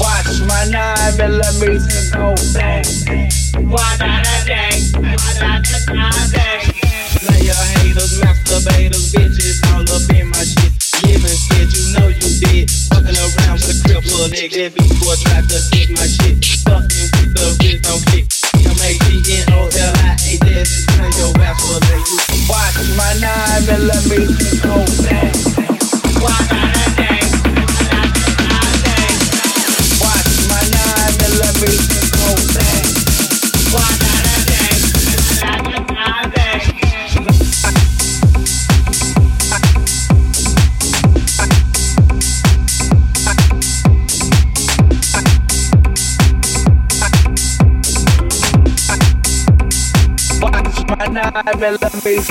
Watch my nine millimeters go bang. Why not a day? Day? Player haters, masturbators, bitches all up in my shit. Giving shit, you know you did. Fucking around with a nigga. Beat boy tried to get my shit. Fucking Watch my nine millimeters.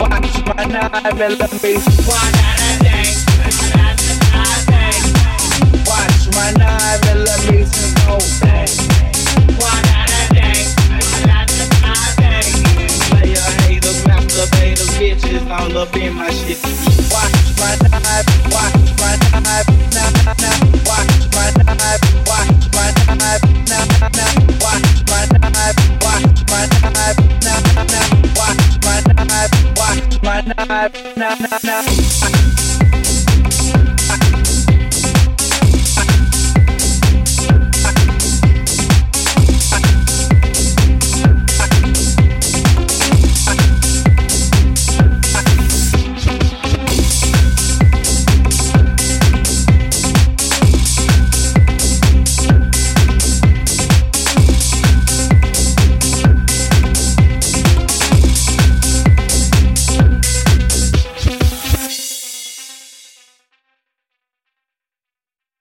Watch my bitches all up in my shit. Watch my knife, watch my knife, nah nah nah. Watch my knife, watch my knife, nah nah nah. Watch my knife, watch my knife, nah nah nah. Watch my knife, watch my knife, nah nah nah.